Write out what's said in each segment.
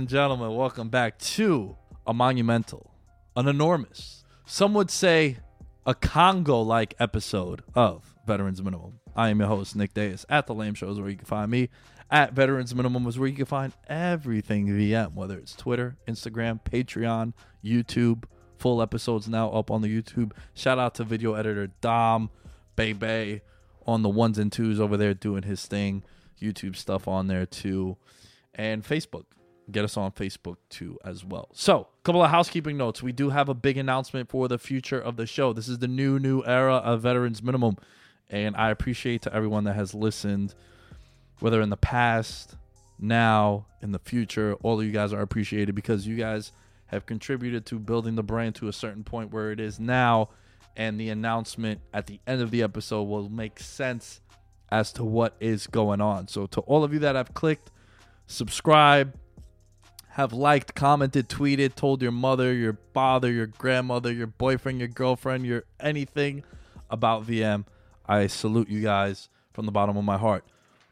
And gentlemen, welcome back to a monumental, an enormous, some would say a Congo like episode of Veterans Minimum. I am your host, Nick Dais, at The Lame Shows, where you can find me. At Veterans Minimum is where you can find everything VM, whether it's Twitter, Instagram, Patreon, YouTube. Full episodes now up on the YouTube. Shout out to video editor Dom Bebe on the ones and twos over there doing his thing. YouTube stuff on there too. And Facebook. Get us on Facebook too as well. So, a couple of housekeeping notes. We do have a big announcement for the future of the show. This is the new, new era of Veterans Minimum. And I appreciate to everyone that has listened, whether in the past, now, in the future. All of you guys are appreciated because you guys have contributed to building the brand to a certain point where it is now. And the announcement at the end of the episode will make sense as to what is going on. So, to all of you that have clicked, subscribe, have liked, commented, tweeted, told your mother, your father, your grandmother, your boyfriend, your girlfriend, your anything about VM, I salute you guys from the bottom of my heart.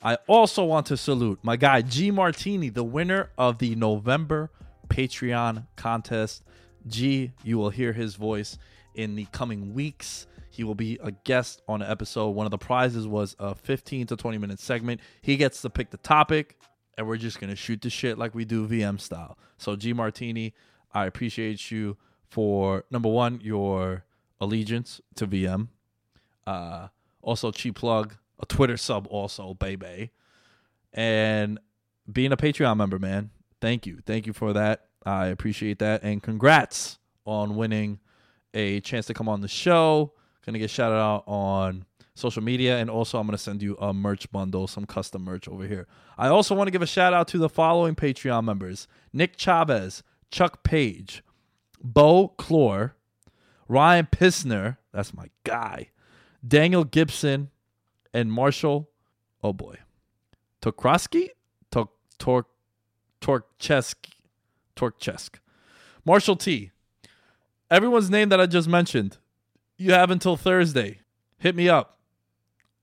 I also want to salute my guy G Martini, the winner of the November Patreon contest. G, you will hear his voice in the coming weeks. He will be a guest on an episode. One of the prizes was a 15 to 20 minute segment. He gets to pick the topic, and we're just to shoot the shit like we do VM style. So, G Martini, I appreciate you for number one, your allegiance to VM. Uh, also, cheap plug, a Twitter sub, also, baby. And being a Patreon member, man. Thank you. Thank you for that. I appreciate that. And congrats on winning a chance to come on the show. Gonna get shouted out on social media. And also, I'm gonna send you a merch bundle, some custom merch over here. I also want to give a shout out to the following Patreon members Nick Chavez, Chuck Page, Bo Clore, Ryan Pissner, that's my guy, Daniel Gibson, and Marshall, oh boy, Tokraski? Tok Tor Torchesk. Torchesk. Marshall T. Everyone's name that I just mentioned. You have until Thursday. Hit me up.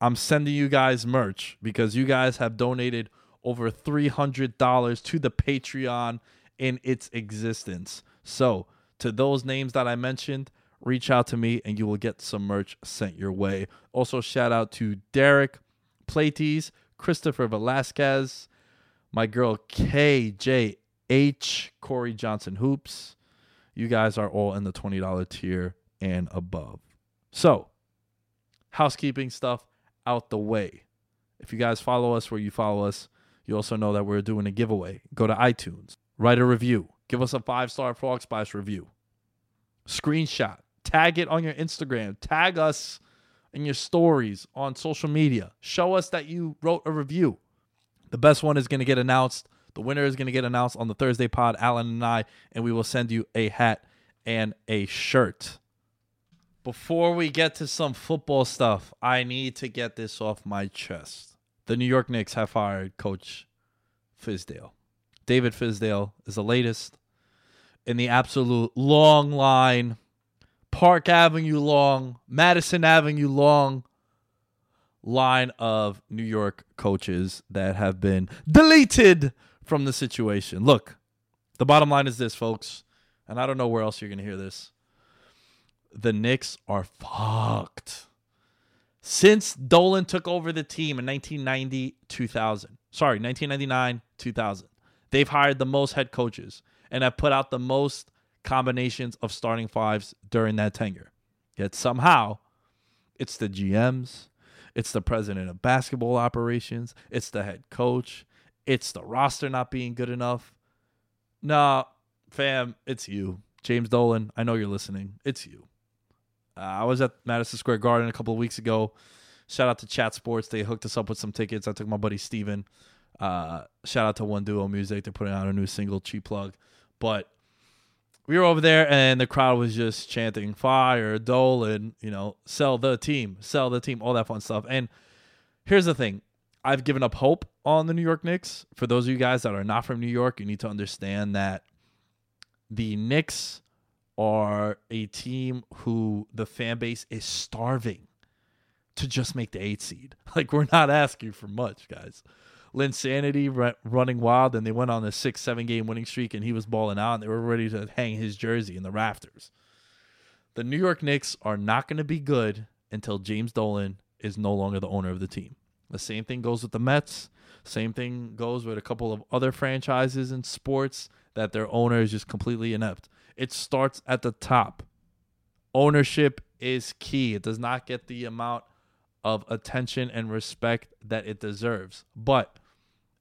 I'm sending you guys merch because you guys have donated over $300 to the Patreon in its existence. So, to those names that I mentioned, reach out to me and you will get some merch sent your way. Also, shout out to Derek Plates, Christopher Velasquez, my girl KJH, Corey Johnson Hoops. You guys are all in the $20 tier and above. So, housekeeping stuff out the way. If you guys follow us where you follow us, you also know that we're doing a giveaway. Go to iTunes, write a review, give us a five star Frog Splash review, screenshot, tag it on your Instagram, tag us in your stories on social media. Show us that you wrote a review. The best one is going to get announced. The winner is going to get announced on the Thursday pod, Alan and I, and we will send you a hat and a shirt. Before we get to some football stuff, I need to get this off my chest. The New York Knicks have fired Coach Fizdale. David Fizdale is the latest in the absolute long line, Park Avenue long, Madison Avenue long line of New York coaches that have been deleted from the situation. Look, the bottom line is this, folks, and I don't know where else you're going to hear this. The Knicks are fucked. Since Dolan took over the team in 1990 2000, sorry, 1999 2000, they've hired the most head coaches and have put out the most combinations of starting fives during that tenure. Yet somehow, it's the GMs, it's the president of basketball operations, it's the head coach, it's the roster not being good enough. Nah, fam, it's you. James Dolan, I know you're listening. It's you. Uh, I was at Madison Square Garden a couple of weeks ago. Shout out to Chat Sports. They hooked us up with some tickets. I took my buddy Steven. Uh, shout out to One Duo Music. They're putting out a new single, cheap plug. But we were over there and the crowd was just chanting fire, Dolan, you know, sell the team, sell the team, all that fun stuff. And here's the thing I've given up hope on the New York Knicks. For those of you guys that are not from New York, you need to understand that the Knicks are a team who the fan base is starving to just make the eight seed. Like we're not asking for much, guys. Linsanity running wild, and they went on a six, seven game winning streak, and he was balling out, and they were ready to hang his jersey in the rafters. The New York Knicks are not going to be good until James Dolan is no longer the owner of the team. The same thing goes with the Mets. Same thing goes with a couple of other franchises in sports that their owner is just completely inept. It starts at the top. Ownership is key. It does not get the amount of attention and respect that it deserves, but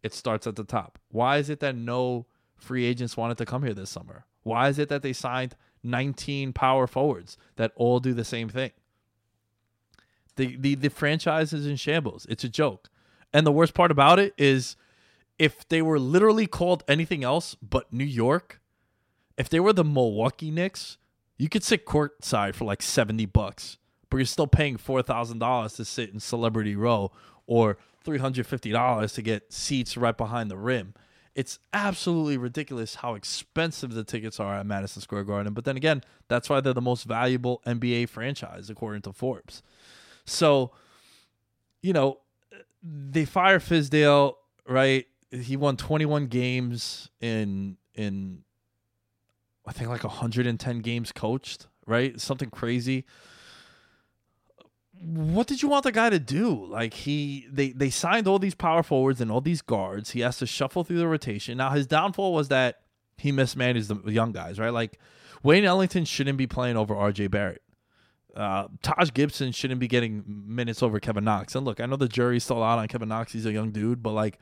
it starts at the top. Why is it that no free agents wanted to come here this summer? Why is it that they signed 19 power forwards that all do the same thing? The, the the franchise is in shambles. It's a joke. And the worst part about it is if they were literally called anything else but New York, if they were the Milwaukee Knicks, you could sit courtside for like 70 bucks, but you're still paying $4,000 to sit in celebrity row or $350 to get seats right behind the rim. It's absolutely ridiculous how expensive the tickets are at Madison Square Garden. But then again, that's why they're the most valuable NBA franchise, according to Forbes. So, you know, they fire Fizdale, right? He won 21 games in in I think like 110 games coached, right? Something crazy. What did you want the guy to do? Like he they they signed all these power forwards and all these guards. He has to shuffle through the rotation. Now his downfall was that he mismanaged the young guys, right? Like Wayne Ellington shouldn't be playing over RJ Barrett. Uh, Taj Gibson shouldn't be getting minutes over Kevin Knox. And look, I know the jury's still out on Kevin Knox. He's a young dude, but like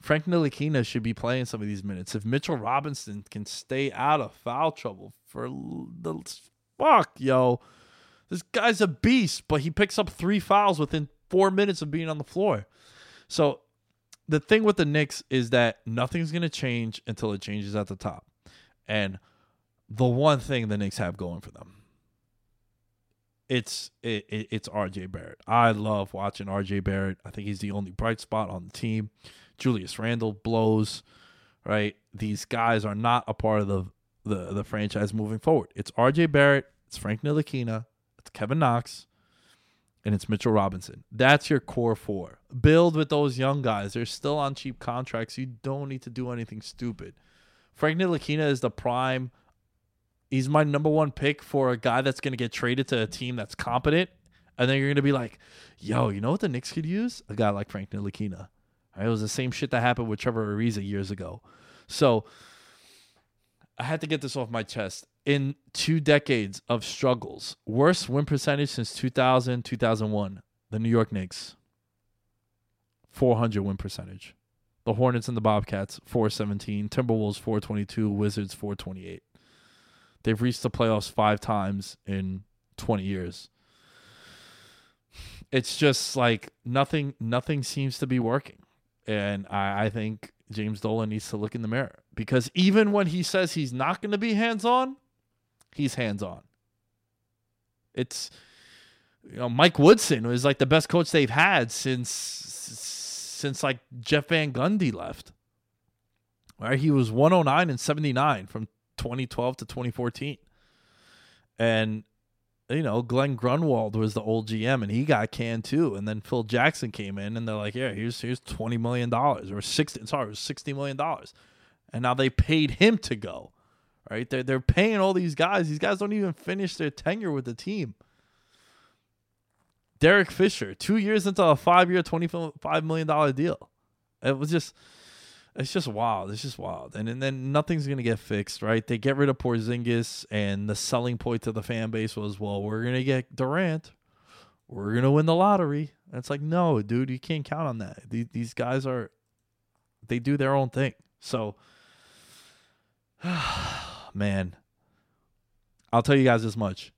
Frank Ntilikina should be playing some of these minutes. If Mitchell Robinson can stay out of foul trouble for the fuck, yo, this guy's a beast. But he picks up three fouls within four minutes of being on the floor. So the thing with the Knicks is that nothing's gonna change until it changes at the top. And the one thing the Knicks have going for them it's it, it's RJ Barrett. I love watching RJ Barrett. I think he's the only bright spot on the team. Julius Randle blows, right? These guys are not a part of the the, the franchise moving forward. It's RJ Barrett, it's Frank Ntilikina, it's Kevin Knox, and it's Mitchell Robinson. That's your core four. Build with those young guys. They're still on cheap contracts. You don't need to do anything stupid. Frank Ntilikina is the prime He's my number one pick for a guy that's going to get traded to a team that's competent. And then you're going to be like, yo, you know what the Knicks could use? A guy like Frank Ntilikina. It was the same shit that happened with Trevor Ariza years ago. So I had to get this off my chest. In two decades of struggles, worst win percentage since 2000, 2001, the New York Knicks, 400 win percentage. The Hornets and the Bobcats, 417. Timberwolves, 422. Wizards, 428. They've reached the playoffs five times in 20 years. It's just like nothing nothing seems to be working. And I, I think James Dolan needs to look in the mirror because even when he says he's not going to be hands on, he's hands on. It's you know Mike Woodson was like the best coach they've had since since like Jeff Van Gundy left. Right, he was 109 and 79 from 2012 to 2014. And you know, Glenn Grunwald was the old GM and he got canned too. And then Phil Jackson came in and they're like, Yeah, here's here's twenty million dollars or sixty sorry, it was sixty million dollars. And now they paid him to go. Right? They're they're paying all these guys. These guys don't even finish their tenure with the team. Derek Fisher, two years into a five year, $25 million deal. It was just it's just wild. It's just wild. And, and then nothing's going to get fixed, right? They get rid of Porzingis, and the selling point to the fan base was, well, we're going to get Durant. We're going to win the lottery. And it's like, no, dude, you can't count on that. These, these guys are, they do their own thing. So, man, I'll tell you guys this much.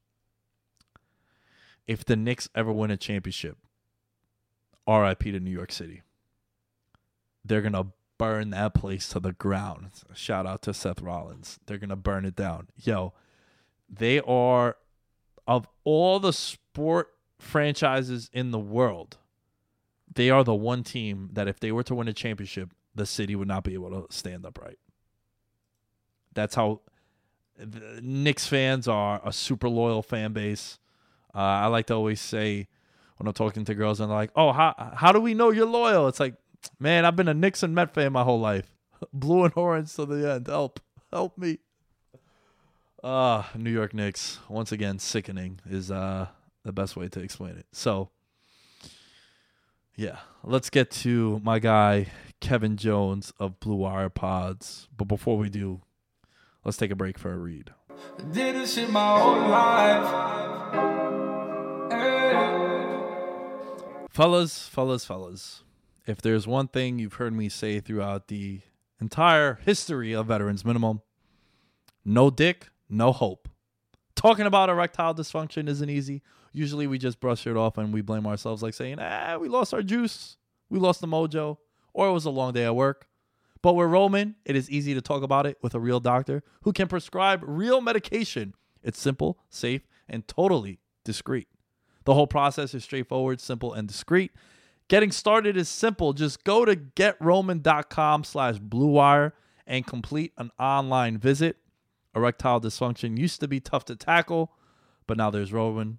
If the Knicks ever win a championship, RIP to New York City. They're going to burn that place to the ground. Shout out to Seth Rollins. They're going to burn it down. Yo, they are, of all the sport franchises in the world, they are the one team that if they were to win a championship, the city would not be able to stand upright. That's how the Knicks fans are a super loyal fan base. Uh, I like to always say when I'm talking to girls and they're like, "Oh, how how do we know you're loyal?" It's like Man, I've been a Knicks and Met fan my whole life. Blue and orange to the end. Help. Help me. Ah, uh, New York Knicks. Once again, sickening is uh the best way to explain it. So yeah, let's get to my guy Kevin Jones of Blue Wire Pods. But before we do, let's take a break for a read. Did this in my whole life. Hey. Fellas, fellas, fellas if there's one thing you've heard me say throughout the entire history of Veterans Minimum, no dick, no hope. Talking about erectile dysfunction isn't easy. Usually we just brush it off and we blame ourselves, like saying, ah, we lost our juice, we lost the mojo, or it was a long day at work. But with Roman, it is easy to talk about it with a real doctor who can prescribe real medication. It's simple, safe, and totally discreet. The whole process is straightforward, simple, and discreet. Getting started is simple. Just go to getroman.com slash bluewire and complete an online visit. Erectile dysfunction used to be tough to tackle, but now there's Roman.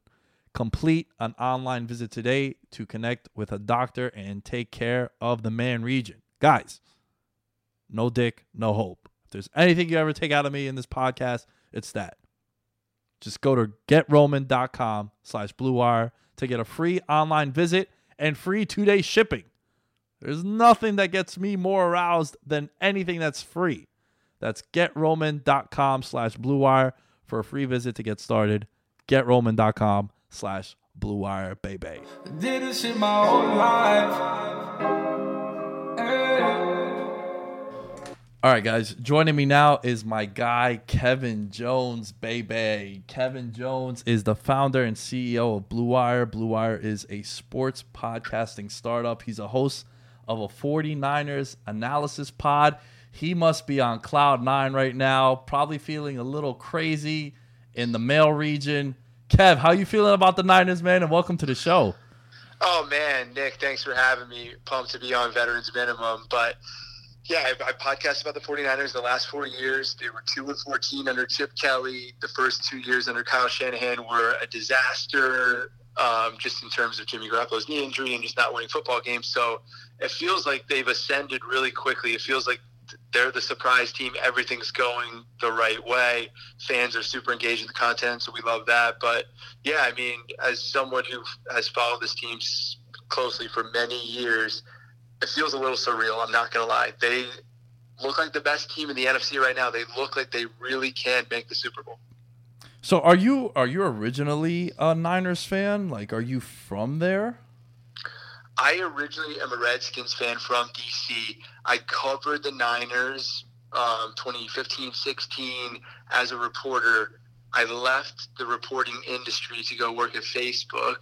Complete an online visit today to connect with a doctor and take care of the man region. Guys, no dick, no hope. If there's anything you ever take out of me in this podcast, it's that. Just go to getroman.com slash bluewire to get a free online visit and free two day shipping. There's nothing that gets me more aroused than anything that's free. That's getroman.com slash bluewire for a free visit to get started. Getroman.com slash bluewire, baby. All right, guys. Joining me now is my guy, Kevin Jones, baby. Kevin Jones is the founder and CEO of Blue Wire. Blue Wire is a sports podcasting startup. He's a host of a 49ers analysis pod. He must be on cloud nine right now, probably feeling a little crazy in the male region. Kev, how you feeling about the Niners, man? And welcome to the show. Oh man, Nick, thanks for having me. Pumped to be on Veterans Minimum, but yeah, I, I podcast about the 49ers the last four years. They were 2 and 14 under Chip Kelly. The first two years under Kyle Shanahan were a disaster, um, just in terms of Jimmy Garoppolo's knee injury and just not winning football games. So it feels like they've ascended really quickly. It feels like they're the surprise team. Everything's going the right way. Fans are super engaged in the content, so we love that. But yeah, I mean, as someone who has followed this team closely for many years, it feels a little surreal. I'm not going to lie. They look like the best team in the NFC right now. They look like they really can make the Super Bowl. So are you are you originally a Niners fan? Like, are you from there? I originally am a Redskins fan from DC. I covered the Niners um, 2015 16 as a reporter. I left the reporting industry to go work at Facebook.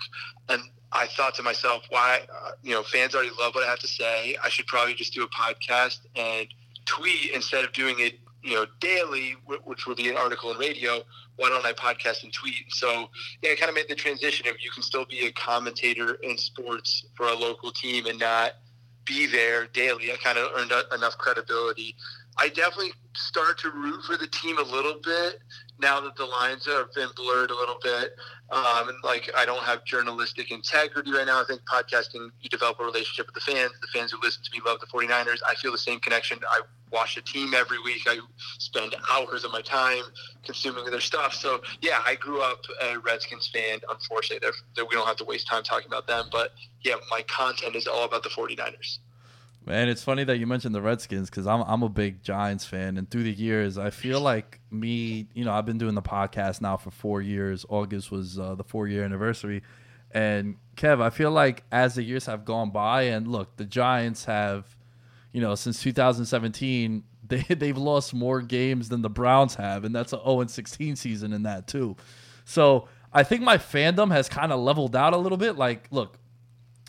And I thought to myself, why, uh, you know, fans already love what I have to say. I should probably just do a podcast and tweet instead of doing it, you know, daily, which would be an article and radio why don't I podcast and tweet? So yeah, I kind of made the transition of you can still be a commentator in sports for a local team and not be there daily. I kind of earned enough credibility. I definitely start to root for the team a little bit now that the lines have been blurred a little bit. Um, and like I don't have journalistic integrity right now. I think podcasting, you develop a relationship with the fans. The fans who listen to me love the 49ers. I feel the same connection. I watch the team every week. I spend hours of my time consuming their stuff. So yeah, I grew up a Redskins fan. Unfortunately, they're, they're, we don't have to waste time talking about them. But yeah, my content is all about the 49ers. Man, it's funny that you mentioned the Redskins because I'm I'm a big Giants fan, and through the years, I feel like me, you know, I've been doing the podcast now for four years. August was uh, the four year anniversary, and Kev, I feel like as the years have gone by, and look, the Giants have, you know, since 2017, they they've lost more games than the Browns have, and that's a 0 and 16 season in that too. So I think my fandom has kind of leveled out a little bit. Like, look,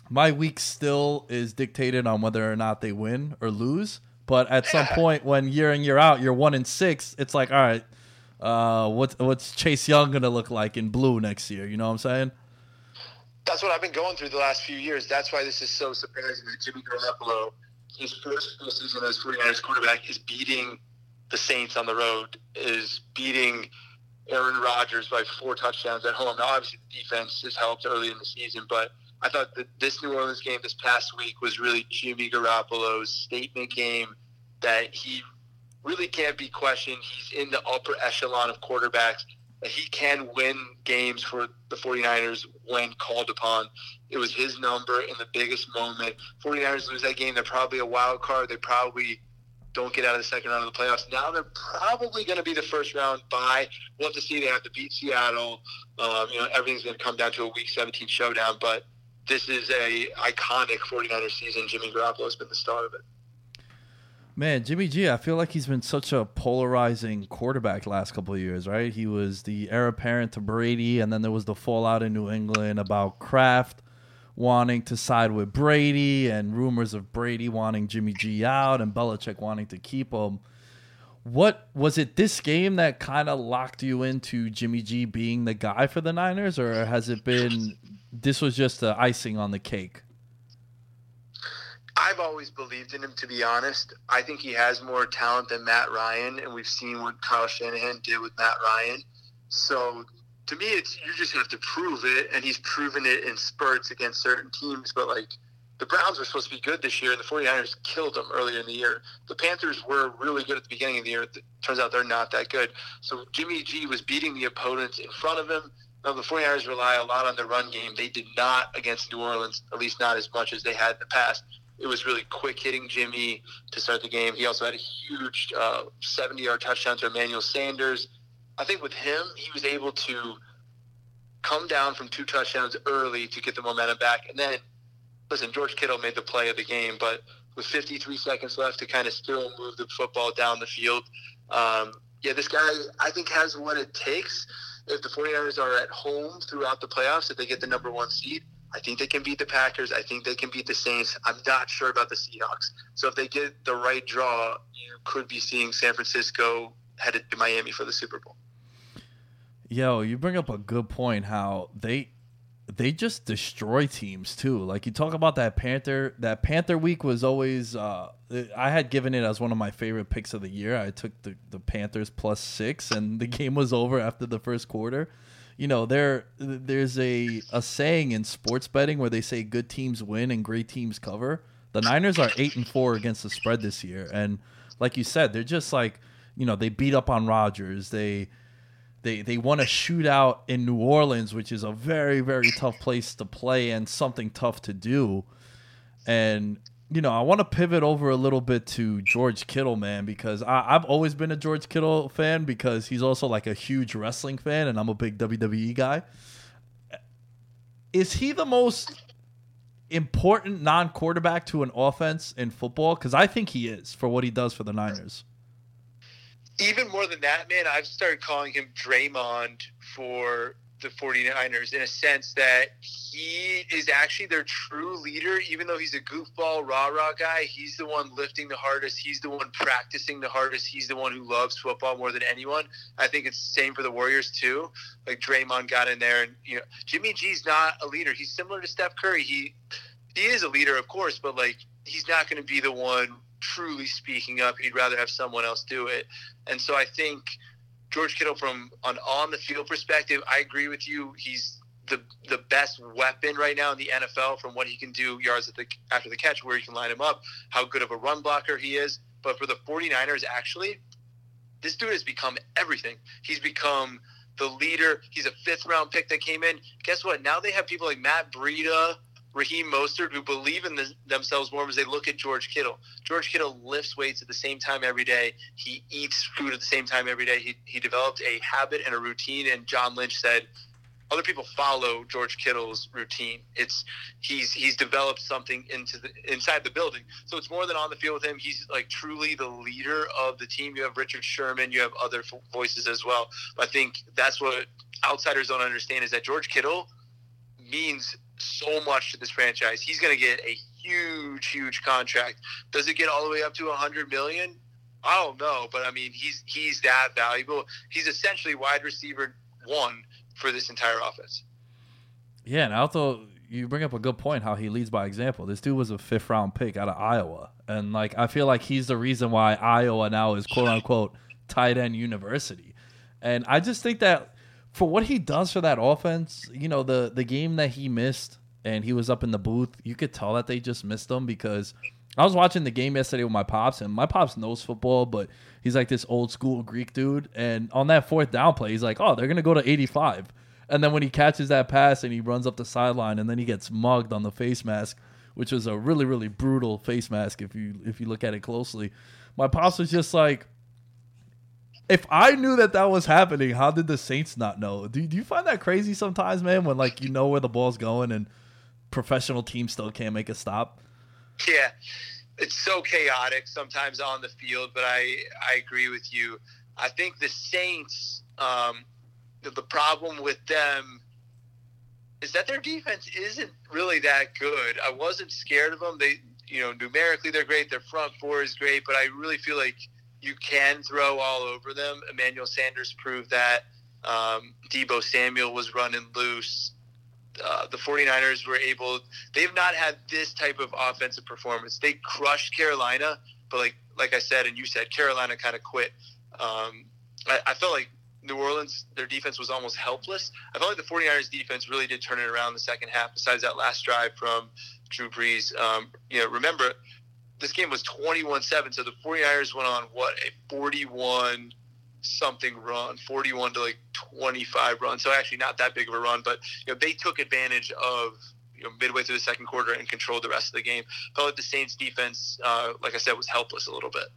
my week still is dictated on whether or not they win or lose. But at some point, when year in year out, you're one in six, it's like, all right, uh, what's what's Chase Young gonna look like in blue next year? You know what I'm saying? That's what I've been going through the last few years. That's why this is so surprising that Jimmy Garoppolo, his first season as 49ers quarterback, is beating the Saints on the road, is beating Aaron Rodgers by four touchdowns at home. Now, obviously, the defense has helped early in the season, but I thought that this New Orleans game this past week was really Jimmy Garoppolo's statement game that he really can't be questioned. He's in the upper echelon of quarterbacks. He can win games for the 49ers when called upon. It was his number in the biggest moment. 49ers lose that game. They're probably a wild card. They probably don't get out of the second round of the playoffs. Now they're probably going to be the first round bye. We'll have to see. They have to beat Seattle. Um, you know, everything's going to come down to a Week 17 showdown. But this is a iconic 49ers season. Jimmy Garoppolo has been the star of it. Man, Jimmy G, I feel like he's been such a polarizing quarterback last couple of years, right? He was the heir apparent to Brady, and then there was the fallout in New England about Kraft wanting to side with Brady and rumors of Brady wanting Jimmy G out and Belichick wanting to keep him. What was it this game that kind of locked you into Jimmy G being the guy for the Niners, or has it been this was just the icing on the cake? I've always believed in him, to be honest. I think he has more talent than Matt Ryan, and we've seen what Kyle Shanahan did with Matt Ryan. So to me, it's you just have to prove it, and he's proven it in spurts against certain teams. But like the Browns were supposed to be good this year, and the 49ers killed them earlier in the year. The Panthers were really good at the beginning of the year. It turns out they're not that good. So Jimmy G was beating the opponents in front of him now, the 49ers rely a lot on the run game. They did not against New Orleans, at least not as much as they had in the past. It was really quick hitting Jimmy to start the game. He also had a huge 70 uh, yard touchdown to Emmanuel Sanders. I think with him, he was able to come down from two touchdowns early to get the momentum back. And then, listen, George Kittle made the play of the game, but with 53 seconds left to kind of still move the football down the field. Um, yeah, this guy, I think, has what it takes if the 49ers are at home throughout the playoffs, if they get the number one seed, I think they can beat the Packers. I think they can beat the Saints. I'm not sure about the Seahawks. So if they get the right draw, you could be seeing San Francisco headed to Miami for the Super Bowl. Yo, you bring up a good point how they they just destroy teams too. Like you talk about that Panther that Panther week was always uh, I had given it as one of my favorite picks of the year. I took the, the Panthers plus six and the game was over after the first quarter. You know, there there's a, a saying in sports betting where they say good teams win and great teams cover. The Niners are eight and four against the spread this year, and like you said, they're just like you know they beat up on Rodgers. They they they won a shootout in New Orleans, which is a very very tough place to play and something tough to do. And you know, I want to pivot over a little bit to George Kittle, man, because I, have always been a George Kittle fan because he's also like a huge wrestling fan, and I'm a big WWE guy. Is he the most important non-quarterback to an offense in football? Because I think he is for what he does for the Niners. Even more than that, man, I've started calling him Draymond for the 49ers in a sense that he is actually their true leader, even though he's a goofball, rah rah guy. He's the one lifting the hardest. He's the one practicing the hardest. He's the one who loves football more than anyone. I think it's the same for the Warriors, too. Like Draymond got in there, and, you know, Jimmy G's not a leader. He's similar to Steph Curry. He, he is a leader, of course, but, like, he's not going to be the one truly speaking up. He'd rather have someone else do it. And so I think George Kittle, from an on the field perspective, I agree with you. He's the the best weapon right now in the NFL from what he can do yards the, after the catch, where he can line him up, how good of a run blocker he is. But for the 49ers, actually, this dude has become everything. He's become the leader. He's a fifth round pick that came in. Guess what? Now they have people like Matt Breida, Raheem Mostert who believe in the, themselves more as they look at George Kittle. George Kittle lifts weights at the same time every day. He eats food at the same time every day. He, he developed a habit and a routine. And John Lynch said, other people follow George Kittle's routine. It's he's he's developed something into the inside the building. So it's more than on the field with him. He's like truly the leader of the team. You have Richard Sherman. You have other voices as well. But I think that's what outsiders don't understand is that George Kittle means so much to this franchise. He's going to get a huge, huge contract. Does it get all the way up to a hundred million? I don't know, but I mean, he's he's that valuable. He's essentially wide receiver one for this entire offense. Yeah, and also you bring up a good point how he leads by example. This dude was a fifth round pick out of Iowa, and like I feel like he's the reason why Iowa now is quote unquote tight end university. And I just think that for what he does for that offense, you know, the the game that he missed and he was up in the booth, you could tell that they just missed him because I was watching the game yesterday with my pops, and my pops knows football, but he's like this old school Greek dude. And on that fourth down play, he's like, "Oh, they're gonna go to 85." And then when he catches that pass and he runs up the sideline, and then he gets mugged on the face mask, which was a really really brutal face mask if you if you look at it closely. My pops was just like, if I knew that that was happening, how did the Saints not know? Do, do you find that crazy sometimes, man? When like you know where the ball's going and professional teams still can't make a stop. Yeah, it's so chaotic sometimes on the field, but I I agree with you. I think the Saints, um, the, the problem with them is that their defense isn't really that good. I wasn't scared of them. They, you know, numerically they're great. Their front four is great, but I really feel like you can throw all over them. Emmanuel Sanders proved that. Um, Deebo Samuel was running loose. Uh, the 49ers were able, they've not had this type of offensive performance. They crushed Carolina, but like like I said, and you said, Carolina kind of quit. Um, I, I felt like New Orleans, their defense was almost helpless. I felt like the 49ers defense really did turn it around the second half, besides that last drive from Drew Brees. Um, you know, remember, this game was 21-7 so the 49ers went on what a 41 something run 41 to like 25 run so actually not that big of a run but you know they took advantage of you know midway through the second quarter and controlled the rest of the game. Felt like the saints defense uh, like i said was helpless a little bit.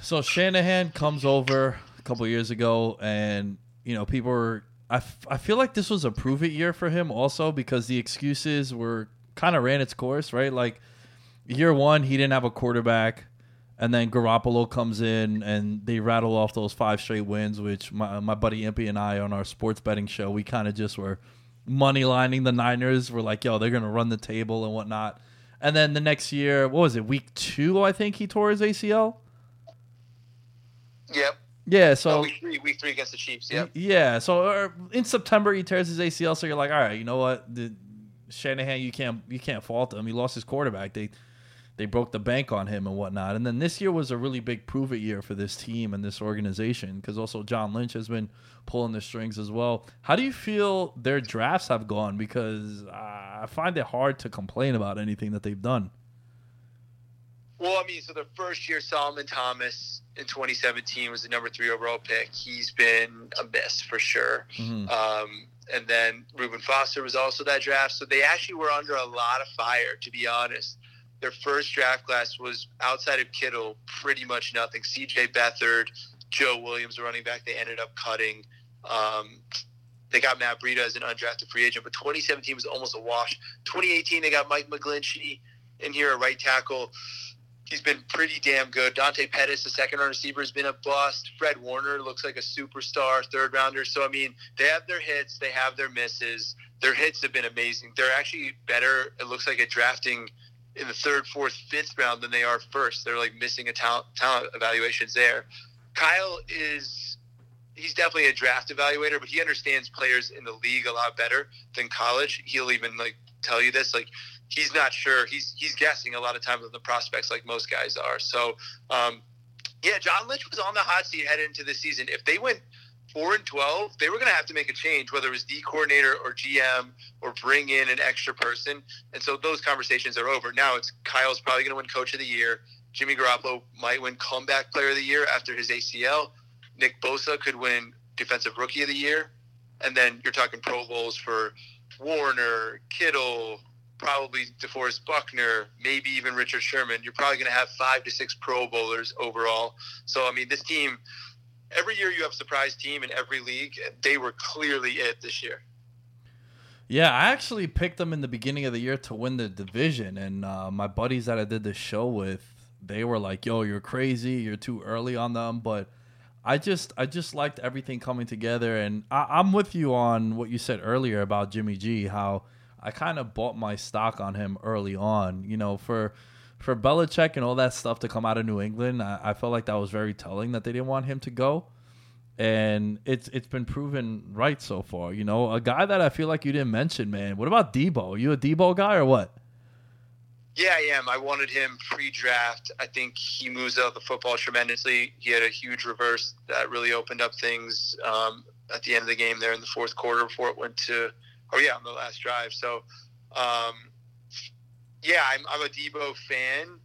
So shanahan comes over a couple years ago and you know people were I, f- I feel like this was a prove it year for him also because the excuses were kind of ran its course, right? Like year one, he didn't have a quarterback, and then Garoppolo comes in and they rattle off those five straight wins, which my my buddy Impy and I on our sports betting show, we kind of just were money lining the Niners. We're like, yo, they're gonna run the table and whatnot. And then the next year, what was it? Week two, I think he tore his ACL. Yep. Yeah, so oh, week three, week three against the Chiefs. Yep. Yeah, so uh, in September he tears his ACL. So you're like, all right, you know what? The, Shanahan, you can't you can't fault him. He lost his quarterback. They they broke the bank on him and whatnot. And then this year was a really big prove it year for this team and this organization because also John Lynch has been pulling the strings as well. How do you feel their drafts have gone? Because uh, I find it hard to complain about anything that they've done. Well, I mean, so the first year, Solomon Thomas in 2017 was the number three overall pick. He's been a miss for sure. Mhm. Um, and then Reuben Foster was also that draft. So they actually were under a lot of fire, to be honest. Their first draft class was outside of Kittle, pretty much nothing. CJ Beathard, Joe Williams, running back, they ended up cutting. Um, they got Matt Breida as an undrafted free agent, but 2017 was almost a wash. 2018, they got Mike McGlinchey in here, a right tackle. He's been pretty damn good. Dante Pettis, the second round receiver, has been a bust. Fred Warner looks like a superstar, third rounder. So, I mean, they have their hits, they have their misses. Their hits have been amazing. They're actually better, it looks like, at drafting in the third, fourth, fifth round than they are first. They're like missing a talent, talent evaluations there. Kyle is he's definitely a draft evaluator, but he understands players in the league a lot better than college. He'll even like tell you this, like he's not sure. He's he's guessing a lot of times on the prospects, like most guys are. So, um, yeah, John Lynch was on the hot seat heading into the season. If they went four and twelve, they were going to have to make a change, whether it was D coordinator or GM or bring in an extra person. And so those conversations are over. Now it's Kyle's probably going to win Coach of the Year. Jimmy Garoppolo might win Comeback Player of the Year after his ACL. Nick Bosa could win Defensive Rookie of the Year, and then you're talking Pro Bowls for Warner, Kittle, probably DeForest Buckner, maybe even Richard Sherman. You're probably going to have five to six Pro Bowlers overall. So I mean, this team. Every year you have a surprise team in every league. They were clearly it this year. Yeah, I actually picked them in the beginning of the year to win the division, and uh, my buddies that I did the show with, they were like, "Yo, you're crazy. You're too early on them." But I just, I just liked everything coming together, and I, I'm with you on what you said earlier about Jimmy G. How I kind of bought my stock on him early on. You know, for for Belichick and all that stuff to come out of New England, I, I felt like that was very telling that they didn't want him to go and it's it's been proven right so far. You know, a guy that I feel like you didn't mention, man. What about Deebo? you a Deebo guy or what? Yeah, I am. I wanted him pre-draft. I think he moves out the football tremendously. He had a huge reverse that really opened up things um, at the end of the game there in the fourth quarter before it went to, oh yeah, on the last drive. So, um, yeah, I'm, I'm a Deebo fan.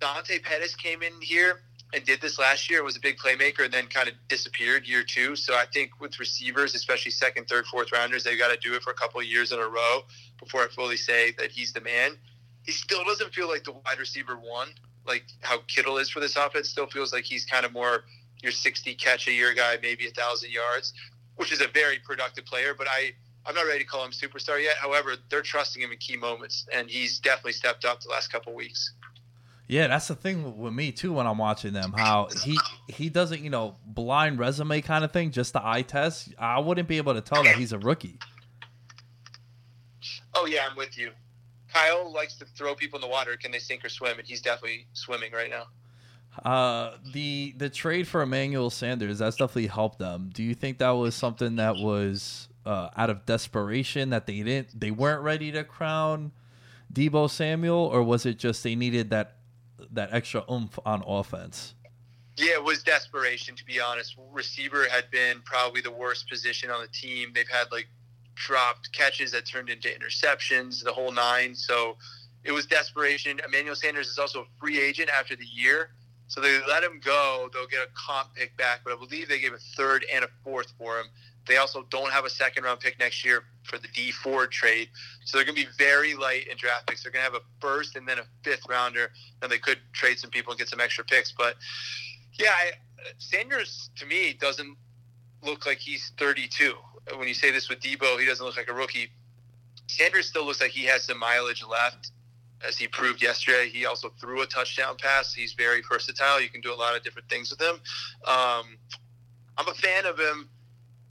Dante Pettis came in here and did this last year. Was a big playmaker and then kind of disappeared year two. So I think with receivers, especially second, third, fourth rounders, they've got to do it for a couple of years in a row before I fully say that he's the man. He still doesn't feel like the wide receiver one, like how Kittle is for this offense. Still feels like he's kind of more your 60 catch a year guy, maybe a thousand yards, which is a very productive player. But I, I'm not ready to call him superstar yet. However, they're trusting him in key moments, and he's definitely stepped up the last couple of weeks. Yeah, that's the thing with me too when I'm watching them. How he he doesn't, you know, blind resume kind of thing, just the eye test. I wouldn't be able to tell that he's a rookie. Oh yeah, I'm with you. Kyle likes to throw people in the water. Can they sink or swim? And he's definitely swimming right now. Uh, the the trade for Emmanuel Sanders that's definitely helped them. Do you think that was something that was uh, out of desperation that they didn't they weren't ready to crown Deebo Samuel, or was it just they needed that that extra oomph on offense? Yeah, it was desperation to be honest. Receiver had been probably the worst position on the team. They've had like dropped catches that turned into interceptions, the whole nine. So it was desperation. Emmanuel Sanders is also a free agent after the year. So they let him go. They'll get a comp pick back, but I believe they gave a third and a fourth for him. They also don't have a second round pick next year for the Dee Ford trade. So they're going to be very light in draft picks. They're going to have a first and then a fifth rounder. And they could trade some people and get some extra picks. But yeah, I, Sanders to me doesn't look like he's 32. When you say this with Deebo, he doesn't look like a rookie. Sanders still looks like he has some mileage left, as he proved yesterday. He also threw a touchdown pass. He's very versatile. You can do a lot of different things with him. Um, I'm a fan of him.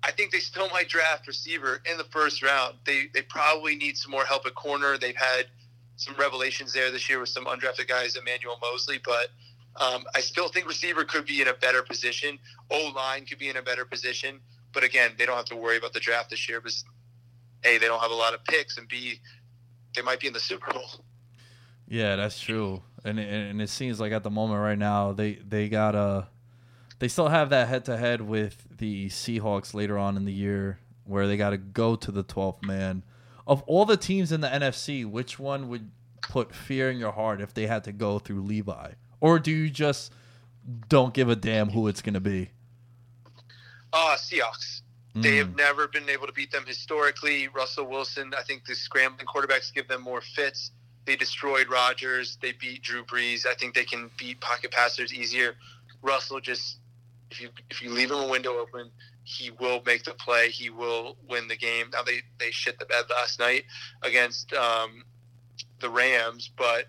I think they still might draft receiver in the first round. They they probably need some more help at corner. They've had some revelations there this year with some undrafted guys, Emmanuel Moseley, but um, I still think receiver could be in a better position. O line could be in a better position, but again, they don't have to worry about the draft this year because a they don't have a lot of picks, and b they might be in the Super Bowl. Yeah, that's true. And and it seems like at the moment right now they they got a they still have that head to head with the Seahawks later on in the year where they got to go to the 12th man. Of all the teams in the NFC, which one would put fear in your heart if they had to go through Levi, or do you just don't give a damn who it's going to be? Uh, Seahawks. They have never been able to beat them historically. Russell Wilson, I think the scrambling quarterbacks give them more fits. They destroyed Rodgers. They beat Drew Brees. I think they can beat pocket passers easier. Russell just, if you if you leave him a window open, he will make the play. He will win the game. Now they they shit the bed last night against um, the Rams, but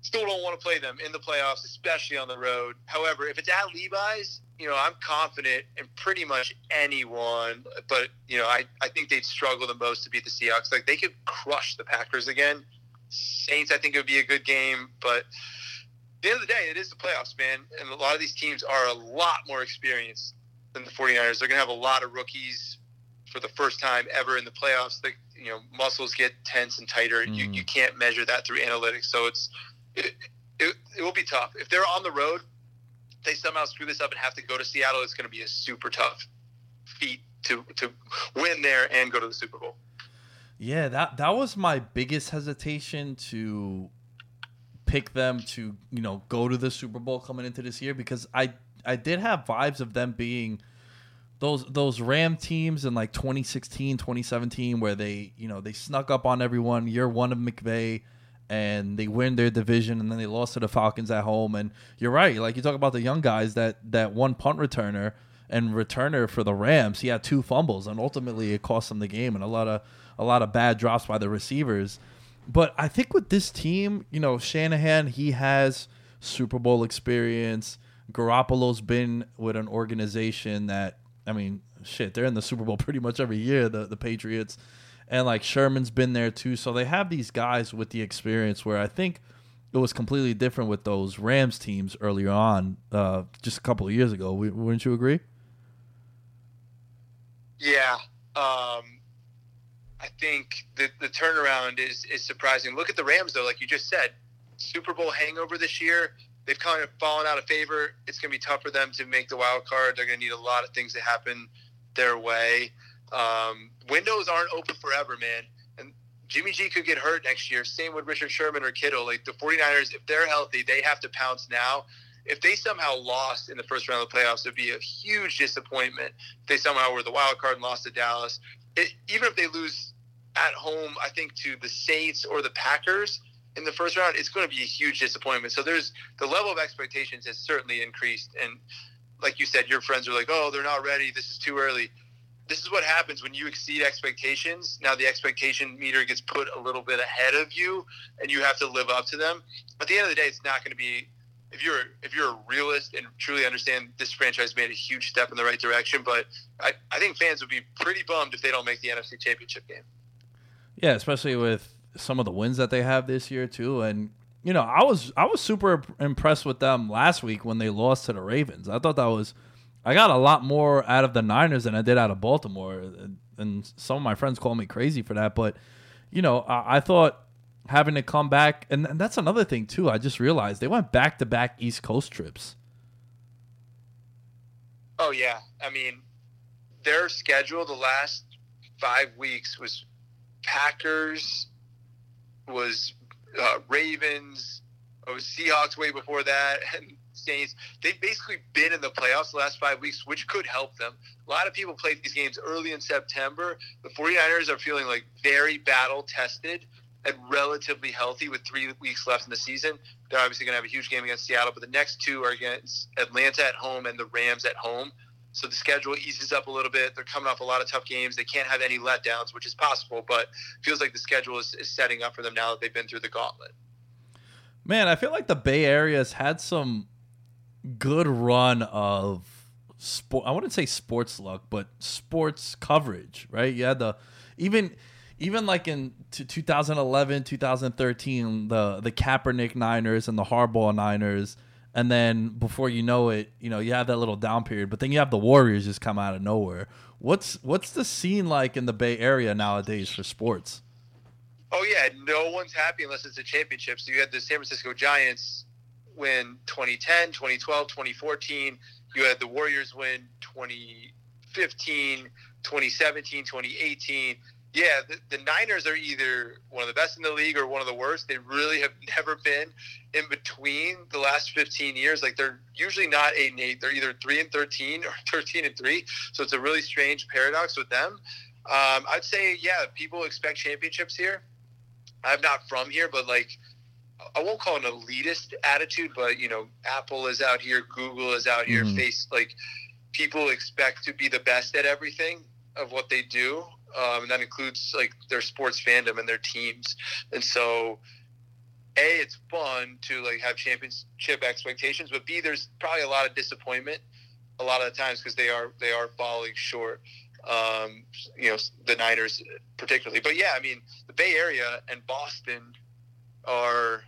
still don't want to play them in the playoffs, especially on the road. However, if it's at Levi's, you know, I'm confident in pretty much anyone, but you know, I, I think they'd struggle the most to beat the Seahawks. Like they could crush the Packers again. Saints, I think it would be a good game, but the end of the day, it is the playoffs, man. And a lot of these teams are a lot more experienced than the 49ers. They're going to have a lot of rookies for the first time ever in the playoffs. The you know muscles get tense and tighter. You Mm. you can't measure that through analytics, so it's it, it, it will be tough if they're on the road. They somehow screw this up and have to go to Seattle. It's going to be a super tough feat to to win there and go to the Super Bowl. Yeah, that that was my biggest hesitation to pick them to, you know, go to the Super Bowl coming into this year because I I did have vibes of them being those those Ram teams in like 2016, 2017 where they, you know, they snuck up on everyone year 1 of McVay and they win their division and then they lost to the Falcons at home and you're right, like you talk about the young guys that that one punt returner and returner for the Rams, he had two fumbles and ultimately it cost them the game and a lot of a lot of bad drops by the receivers. But I think with this team, you know, Shanahan, he has Super Bowl experience. Garoppolo's been with an organization that, I mean, shit, they're in the Super Bowl pretty much every year, the, the Patriots. And like Sherman's been there too. So they have these guys with the experience where I think it was completely different with those Rams teams earlier on, uh, just a couple of years ago. Wouldn't you agree? Yeah. Um, I think the, the turnaround is, is surprising. Look at the Rams, though, like you just said, Super Bowl hangover this year. They've kind of fallen out of favor. It's going to be tough for them to make the wild card. They're going to need a lot of things to happen their way. Um, windows aren't open forever, man. And Jimmy G could get hurt next year. Same with Richard Sherman or Kittle. Like the 49ers, if they're healthy, they have to pounce now. If they somehow lost in the first round of the playoffs, it'd be a huge disappointment. If they somehow were the wild card and lost to Dallas, it, even if they lose at home, I think to the Saints or the Packers in the first round, it's going to be a huge disappointment. So there's the level of expectations has certainly increased. And like you said, your friends are like, "Oh, they're not ready. This is too early." This is what happens when you exceed expectations. Now the expectation meter gets put a little bit ahead of you, and you have to live up to them. At the end of the day, it's not going to be if you're if you're a realist and truly understand this franchise made a huge step in the right direction. But I, I think fans would be pretty bummed if they don't make the NFC Championship game. Yeah, especially with some of the wins that they have this year too. And you know, I was I was super impressed with them last week when they lost to the Ravens. I thought that was I got a lot more out of the Niners than I did out of Baltimore. And some of my friends call me crazy for that, but you know, I, I thought having to come back and, and that's another thing too. I just realized they went back to back East Coast trips. Oh yeah, I mean, their schedule the last five weeks was Packers, was uh, Ravens, it was Seahawks way before that, and Saints. They've basically been in the playoffs the last five weeks, which could help them. A lot of people played these games early in September. The 49ers are feeling like very battle tested and relatively healthy with three weeks left in the season. They're obviously going to have a huge game against Seattle, but the next two are against Atlanta at home and the Rams at home. So the schedule eases up a little bit. They're coming off a lot of tough games. They can't have any letdowns, which is possible, but feels like the schedule is, is setting up for them now that they've been through the gauntlet. Man, I feel like the Bay Area has had some good run of sport. I wouldn't say sports luck, but sports coverage, right? You had the even even like in t- 2011, 2013, the the Kaepernick Niners and the Harbaugh Niners, and then before you know it, you know you have that little down period. But then you have the Warriors just come out of nowhere. What's what's the scene like in the Bay Area nowadays for sports? Oh yeah, no one's happy unless it's a championship. So you had the San Francisco Giants win 2010, 2012, 2014. You had the Warriors win 2015, 2017, 2018. Yeah, the, the Niners are either one of the best in the league or one of the worst. They really have never been in between the last 15 years. Like they're usually not eight and eight. They're either three and 13 or 13 and three. So it's a really strange paradox with them. Um, I'd say, yeah, people expect championships here. I'm not from here, but like, I won't call it an elitist attitude, but you know, Apple is out here, Google is out here, Mhm. face like people expect to be the best at everything of what they do, um, and that includes like their sports fandom and their teams. And so, a, it's fun to like have championship expectations, but b, there's probably a lot of disappointment a lot of the times because they are they are falling short. Um, you know, the Niners particularly, but yeah, I mean, the Bay Area and Boston are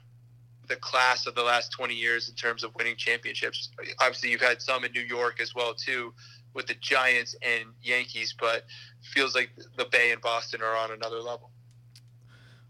the class of the last 20 years in terms of winning championships. Obviously, you've had some in New York as well too, with the Giants and Yankees, but feels like the Bay and Boston are on another level.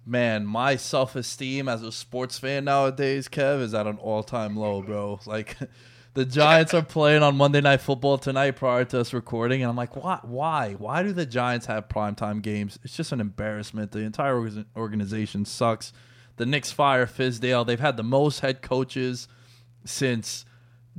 Man, my self esteem as a sports fan nowadays, Kev, is at an all time low, bro. Like the Giants are playing on Monday Night Football tonight prior to us recording, and I'm like, why? Why? Why do the Giants have primetime games? It's just an embarrassment. The entire organization sucks. The Knicks fire Fizdale. They've had the most head coaches since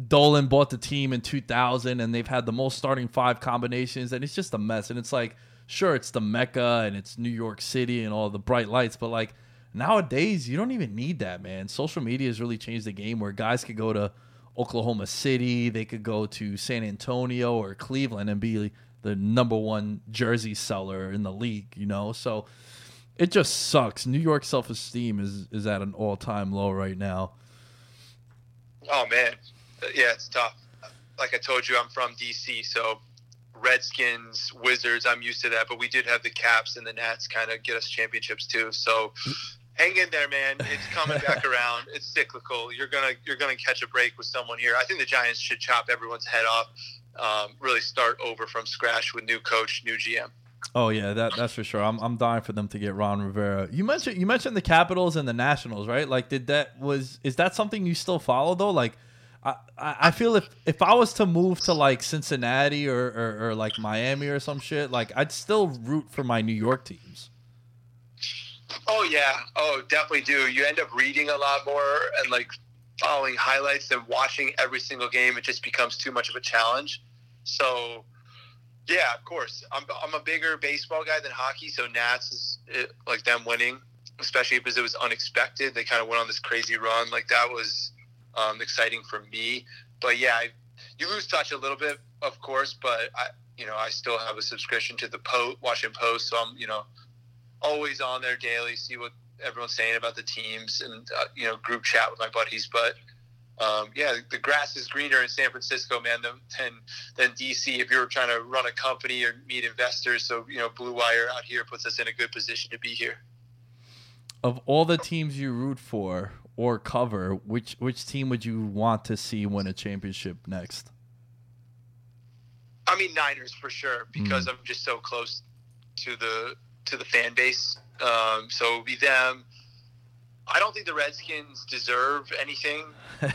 Dolan bought the team in 2000, and they've had the most starting five combinations, and it's just a mess. And it's like, sure, it's the Mecca and it's New York City and all the bright lights, but like nowadays, you don't even need that, man. Social media has really changed the game where guys could go to Oklahoma City, they could go to San Antonio or Cleveland and be the number one jersey seller in the league, you know? So it just sucks. New York self esteem is, is at an all time low right now. Oh man, yeah, it's tough. Like I told you, I'm from DC, so Redskins, Wizards, I'm used to that. But we did have the Caps and the Nats kind of get us championships too. So hang in there, man. It's coming back around. It's cyclical. You're gonna you're gonna catch a break with someone here. I think the Giants should chop everyone's head off. Um, really start over from scratch with new coach, new GM. Oh yeah, that that's for sure. I'm I'm dying for them to get Ron Rivera. You mentioned you mentioned the Capitals and the Nationals, right? Like, did that was is that something you still follow though? Like, I I feel if if I was to move to like Cincinnati or or, or like Miami or some shit, like I'd still root for my New York teams. Oh yeah, oh definitely do. You end up reading a lot more and like following highlights and watching every single game. It just becomes too much of a challenge. So yeah, of course, I'm I'm a bigger baseball guy than hockey. So Nats is it, like them winning, especially because it was unexpected. They kind of went on this crazy run. Like that was um, exciting for me. But yeah, I, you lose touch a little bit, of course. But I, you know, I still have a subscription to the Post, Washington Post, so I'm, you know, always on there daily, see what everyone's saying about the teams, and uh, you know, group chat with my buddies. But um, yeah, the grass is greener in San Francisco, man, than, than than DC. If you're trying to run a company or meet investors, so you know, Blue Wire out here puts us in a good position to be here. Of all the teams you root for or cover, which which team would you want to see win a championship next? I mean Niners for sure because I'm just so close to the to the fan base. Um, so it would be them. I don't think the Redskins deserve anything.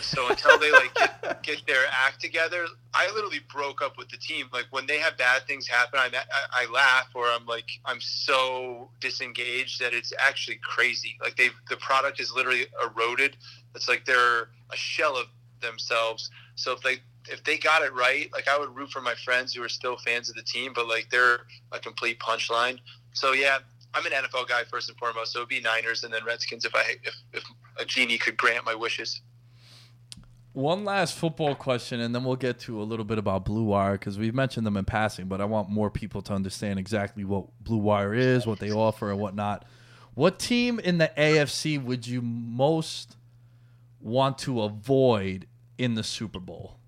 So until they like get, get their act together, I literally broke up with the team. Like when they have bad things happen, I, I, I laugh or I'm like I'm so disengaged that it's actually crazy. Like they the product is literally eroded. It's like they're a shell of themselves. So if they if they got it right, like I would root for my friends who are still fans of the team, but like they're a complete punchline. So yeah, I'm an NFL guy first and foremost. So it'd be Niners and then Redskins if I if, if a genie could grant my wishes. One last football question, and then we'll get to a little bit about Blue Wire because we've mentioned them in passing, but I want more people to understand exactly what Blue Wire is, what they offer, and whatnot. What team in the AFC would you most want to avoid in the Super Bowl?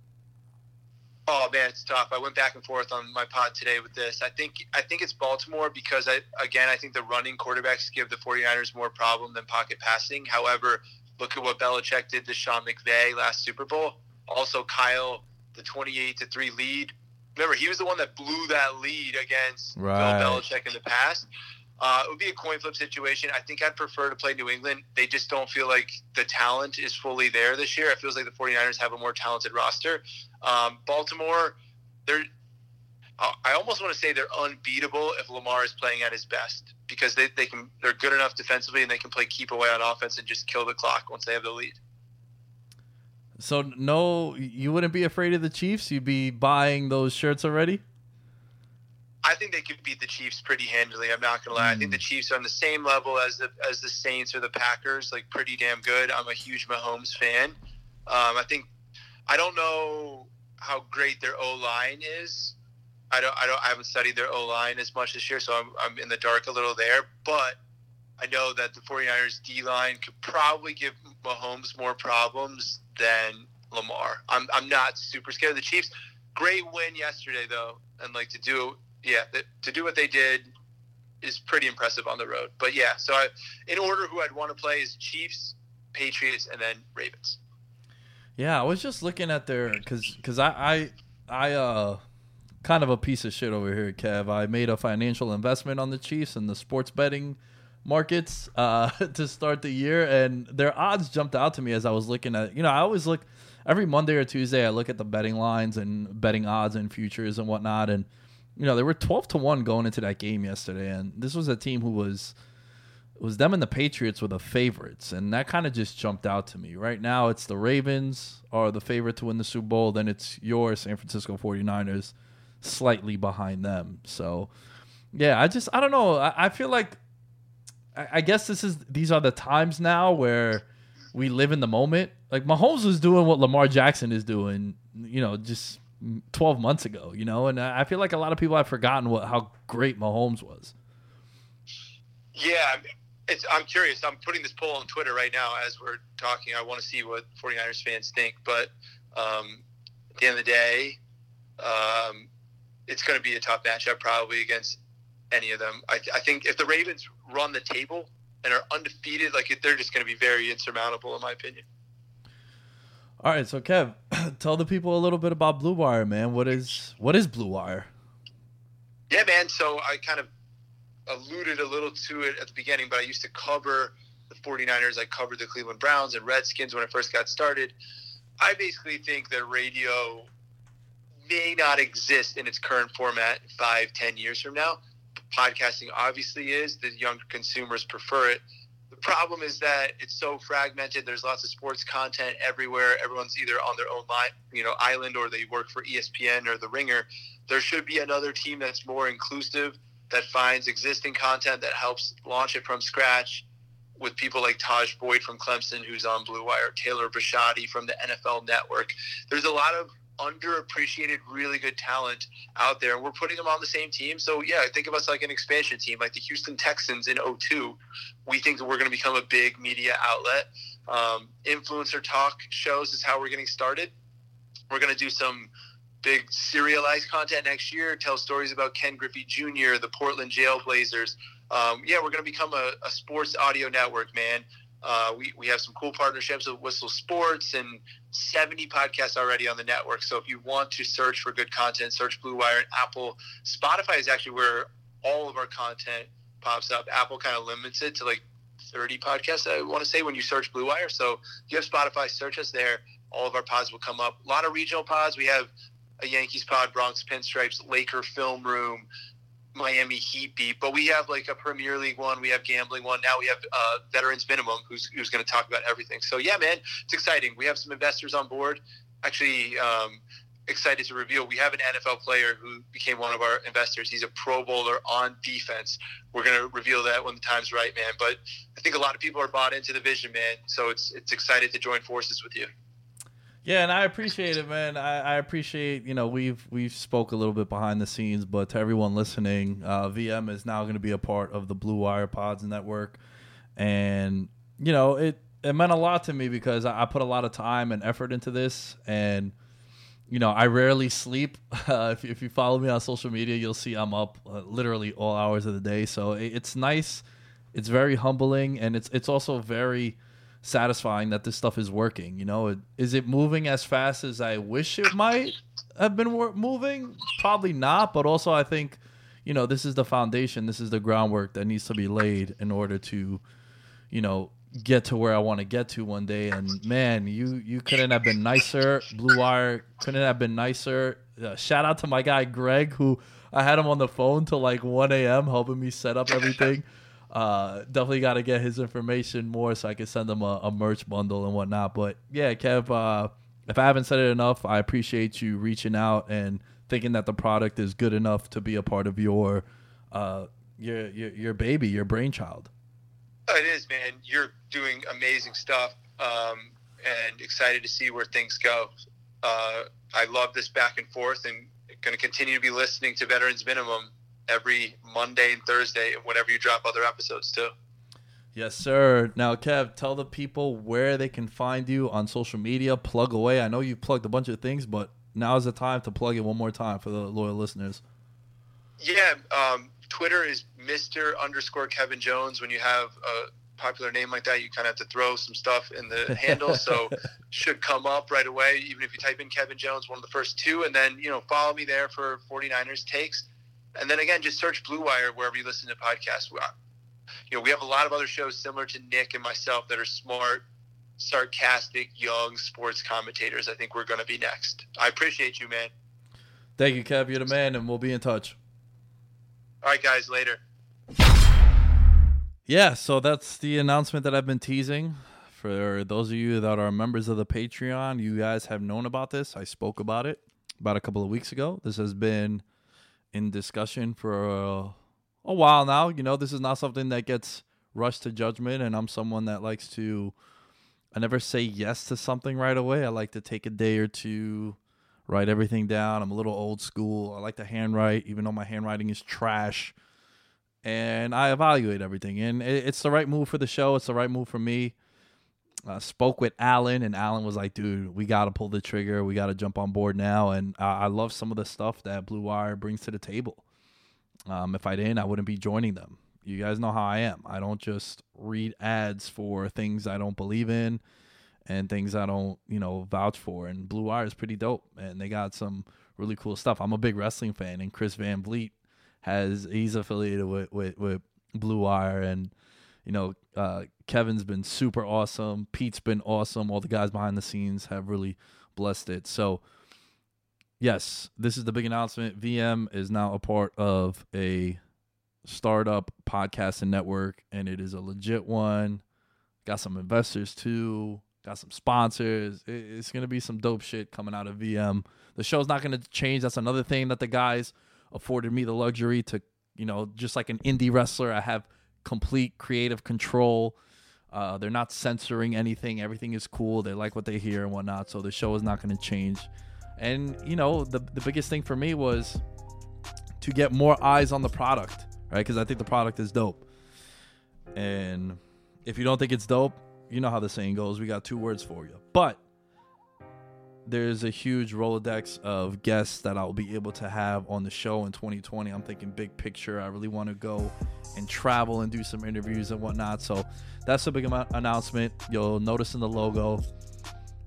Oh man, it's tough. I went back and forth on my pod today with this. I think I think it's Baltimore because I again I think the running quarterbacks give the 49ers more problem than pocket passing. However, look at what Belichick did to Sean McVay last Super Bowl. Also Kyle, the 28 to 3 lead. Remember, he was the one that blew that lead against Right. Bill Belichick in the past. Uh, it would be a coin flip situation. I think I'd prefer to play New England. They just don't feel like the talent is fully there this year. It feels like the 49ers have a more talented roster. Um, Baltimore, they're I I almost want to say they're unbeatable if Lamar is playing at his best because they, they can they're good enough defensively and they can play keep away on offense and just kill the clock once they have the lead. So no, you wouldn't be afraid of the Chiefs. You'd be buying those shirts already. I think they could beat the Chiefs pretty handily. I'm not gonna lie. I think the Chiefs are on the same level as the as the Saints or the Packers, like pretty damn good. I'm a huge Mahomes fan. Um, I think I don't know how great their O line is. I don't I don't I haven't studied their O line as much this year, so I'm I'm in the dark a little there. But I know that the 49ers D line could probably give Mahomes more problems than Lamar. I'm I'm not super scared of the Chiefs. Great win yesterday though, and like to do yeah to do what they did is pretty impressive on the road. But yeah, so I, in order, who I'd want to play is Chiefs, Patriots, and then Ravens. Yeah, I was just looking at their because because I I I uh kind of a piece of shit over here, Kev. I made a financial investment on the Chiefs and the sports betting markets uh to start the year, and their odds jumped out to me as I was looking at. You know, I always look every Monday or Tuesday. I look at the betting lines and betting odds and futures and whatnot, and you know they were twelve to one going into that game yesterday, and this was a team who was was them and the Patriots were the favorites, and that kind of just jumped out to me. Right now, it's the Ravens are the favorite to win the Super Bowl, then it's your San Francisco 49ers slightly behind them. So, yeah, I just I don't know. I, I feel like I, I guess this is these are the times now where we live in the moment. Like Mahomes was doing what Lamar Jackson is doing, you know, just 12 months ago, you know, and I feel like a lot of people have forgotten what how great Mahomes was. Yeah, it's, I'm curious. I'm putting this poll on Twitter right now as we're talking. I want to see what 49ers fans think. But um, at the end of the day, um, it's going to be a tough matchup probably against any of them. I, I think if the Ravens run the table and are undefeated, like they're just going to be very insurmountable, in my opinion. All right, so Kev, tell the people a little bit about Blue Wire, man. What is what is Blue Wire? Yeah, man. So I kind of alluded a little to it at the beginning, but I used to cover the 49ers. I covered the Cleveland Browns and Redskins when I first got started. I basically think that radio may not exist in its current format five, ten years from now. Podcasting obviously is. The younger consumers prefer it. The problem is that it's so fragmented. There's lots of sports content everywhere. Everyone's either on their own line, you know, island, or they work for ESPN or The Ringer. There should be another team that's more inclusive, that finds existing content that helps launch it from scratch. With people like Tajh Boyd from Clemson, who's on Blue Wire, Taylor Bisciotti from the NFL Network. There's a lot of underappreciated, really good talent out there, and we're putting them on the same team. So yeah, think of us like an expansion team, like the Houston Texans in 02. We think that we're going to become a big media outlet. Um, influencer talk shows is how we're getting started. We're going to do some big serialized content next year. Tell stories about Ken Griffey Jr., the Portland Jailblazers. Um, yeah, we're going to become a, a sports audio network, man. Uh, we, we have some cool partnerships with Whistle Sports and 70 podcasts already on the network. So if you want to search for good content, search Blue Wire and Apple. Spotify is actually where all of our content pops up. Apple kind of limits it to like 30 podcasts, I want to say, when you search Blue Wire. So if you have Spotify, search us there. All of our pods will come up. A lot of regional pods. We have a Yankees pod, Bronx Pinstripes, Laker Film Room, Miami Heat beat, but we have like a Premier League one, we have gambling one. Now we have uh, Veterans Minimum, who's who's going to talk about everything. So yeah, man, it's exciting. We have some investors on board. Actually, um, excited to reveal we have an NFL player who became one of our investors. He's a Pro Bowler on defense. We're going to reveal that when the time's right, man. But I think a lot of people are bought into the vision, man. So it's it's excited to join forces with you. Yeah, and I appreciate it, man. I, I appreciate you know we've we've spoke a little bit behind the scenes, but to everyone listening, uh, VM is now going to be a part of the Blue Wire Pods Network, and you know it it meant a lot to me because I, I put a lot of time and effort into this, and you know I rarely sleep. Uh, if if you follow me on social media, you'll see I'm up uh, literally all hours of the day. So it, it's nice, it's very humbling, and it's it's also very satisfying that this stuff is working. You know, it, is it moving as fast as I wish it might have been wor- moving? Probably not, but also I think, you know, this is the foundation, this is the groundwork that needs to be laid in order to, you know, get to where I want to get to one day. And man, you you couldn't have been nicer. Blue Wire couldn't have been nicer. Uh, shout out to my guy Greg, who I had him on the phone till like 1 a.m. helping me set up everything. Uh, definitely got to get his information more so I can send him a, a merch bundle and whatnot. But yeah, Kev, uh, if I haven't said it enough, I appreciate you reaching out and thinking that the product is good enough to be a part of your uh, your, your your baby, your brainchild. It is, man. You're doing amazing stuff, um, and excited to see where things go. Uh, I love this back and forth, and going to continue to be listening to Veterans Minimum every Monday and Thursday, and whenever you drop other episodes too. Yes, sir. Now, Kev, tell the people where they can find you on social media. Plug away. I know you've plugged a bunch of things, but now is the time to plug it one more time for the loyal listeners. Yeah, um, Twitter is Mister underscore Kevin Jones. When you have a popular name like that, you kind of have to throw some stuff in the handle, so should come up right away. Even if you type in Kevin Jones, one of the first two, and then you know follow me there for 49ers takes, and then again just search Blue Wire wherever you listen to podcasts. Uh, you know we have a lot of other shows similar to Nick and myself that are smart, sarcastic, young sports commentators. I think we're going to be next. I appreciate you, man. Thank you, Kev. You're the man, and we'll be in touch. All right, guys. Later. Yeah, so that's the announcement that I've been teasing. For those of you that are members of the Patreon, you guys have known about this. I spoke about it about a couple of weeks ago. This has been in discussion for a, a while now. You know, this is not something that gets rushed to judgment, and I'm someone that likes to. I never say yes to something right away. I like to take a day or two, write everything down. I'm a little old school. I like to handwrite, even though my handwriting is trash and I evaluate everything. And it's the right move for the show. It's the right move for me. Uh, spoke with Alan, and Alan was like, "Dude, we got to pull the trigger. We got to jump on board now." And uh, I love some of the stuff that Blue Wire brings to the table. Um, if I didn't, I wouldn't be joining them. You guys know how I am. I don't just read ads for things I don't believe in and things I don't, you know, vouch for. And Blue Wire is pretty dope, and they got some really cool stuff. I'm a big wrestling fan, and Chris Van Vliet has he's affiliated with with, with Blue Wire and you know uh, Kevin's been super awesome. Pete's been awesome. All the guys behind the scenes have really blessed it. So yes, this is the big announcement. VM is now a part of a startup podcast and network, and it is a legit one. Got some investors too. Got some sponsors. It's gonna be some dope shit coming out of VM. The show's not gonna change. That's another thing that the guys afforded me the luxury to, you know, just like an indie wrestler, I have complete creative control. Uh, they're not censoring anything. Everything is cool. They like what they hear and whatnot. So the show is not going to change. And you know, the the biggest thing for me was to get more eyes on the product, right? Because I think the product is dope. And if you don't think it's dope, you know how the saying goes. We got two words for you. But there's a huge Rolodex of guests that I'll be able to have on the show in 2020. I'm thinking big picture. I really want to go and travel and do some interviews and whatnot. So that's a big announcement. You'll notice in the logo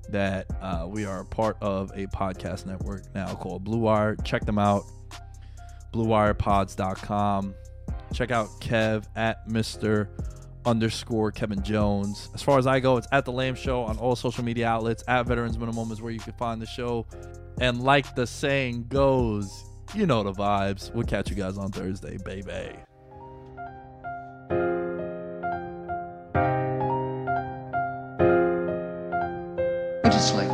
that uh, we are part of a podcast network now called Blue Wire. Check them out, bluewirepods.com. Check out Kev at Mr underscore Kevin Jones. As far as I go, it's at the Lamb Show on all social media outlets. At Veterans Minimum is where you can find the show. And like the saying goes, you know the vibes. We'll catch you guys on Thursday, baby. I just like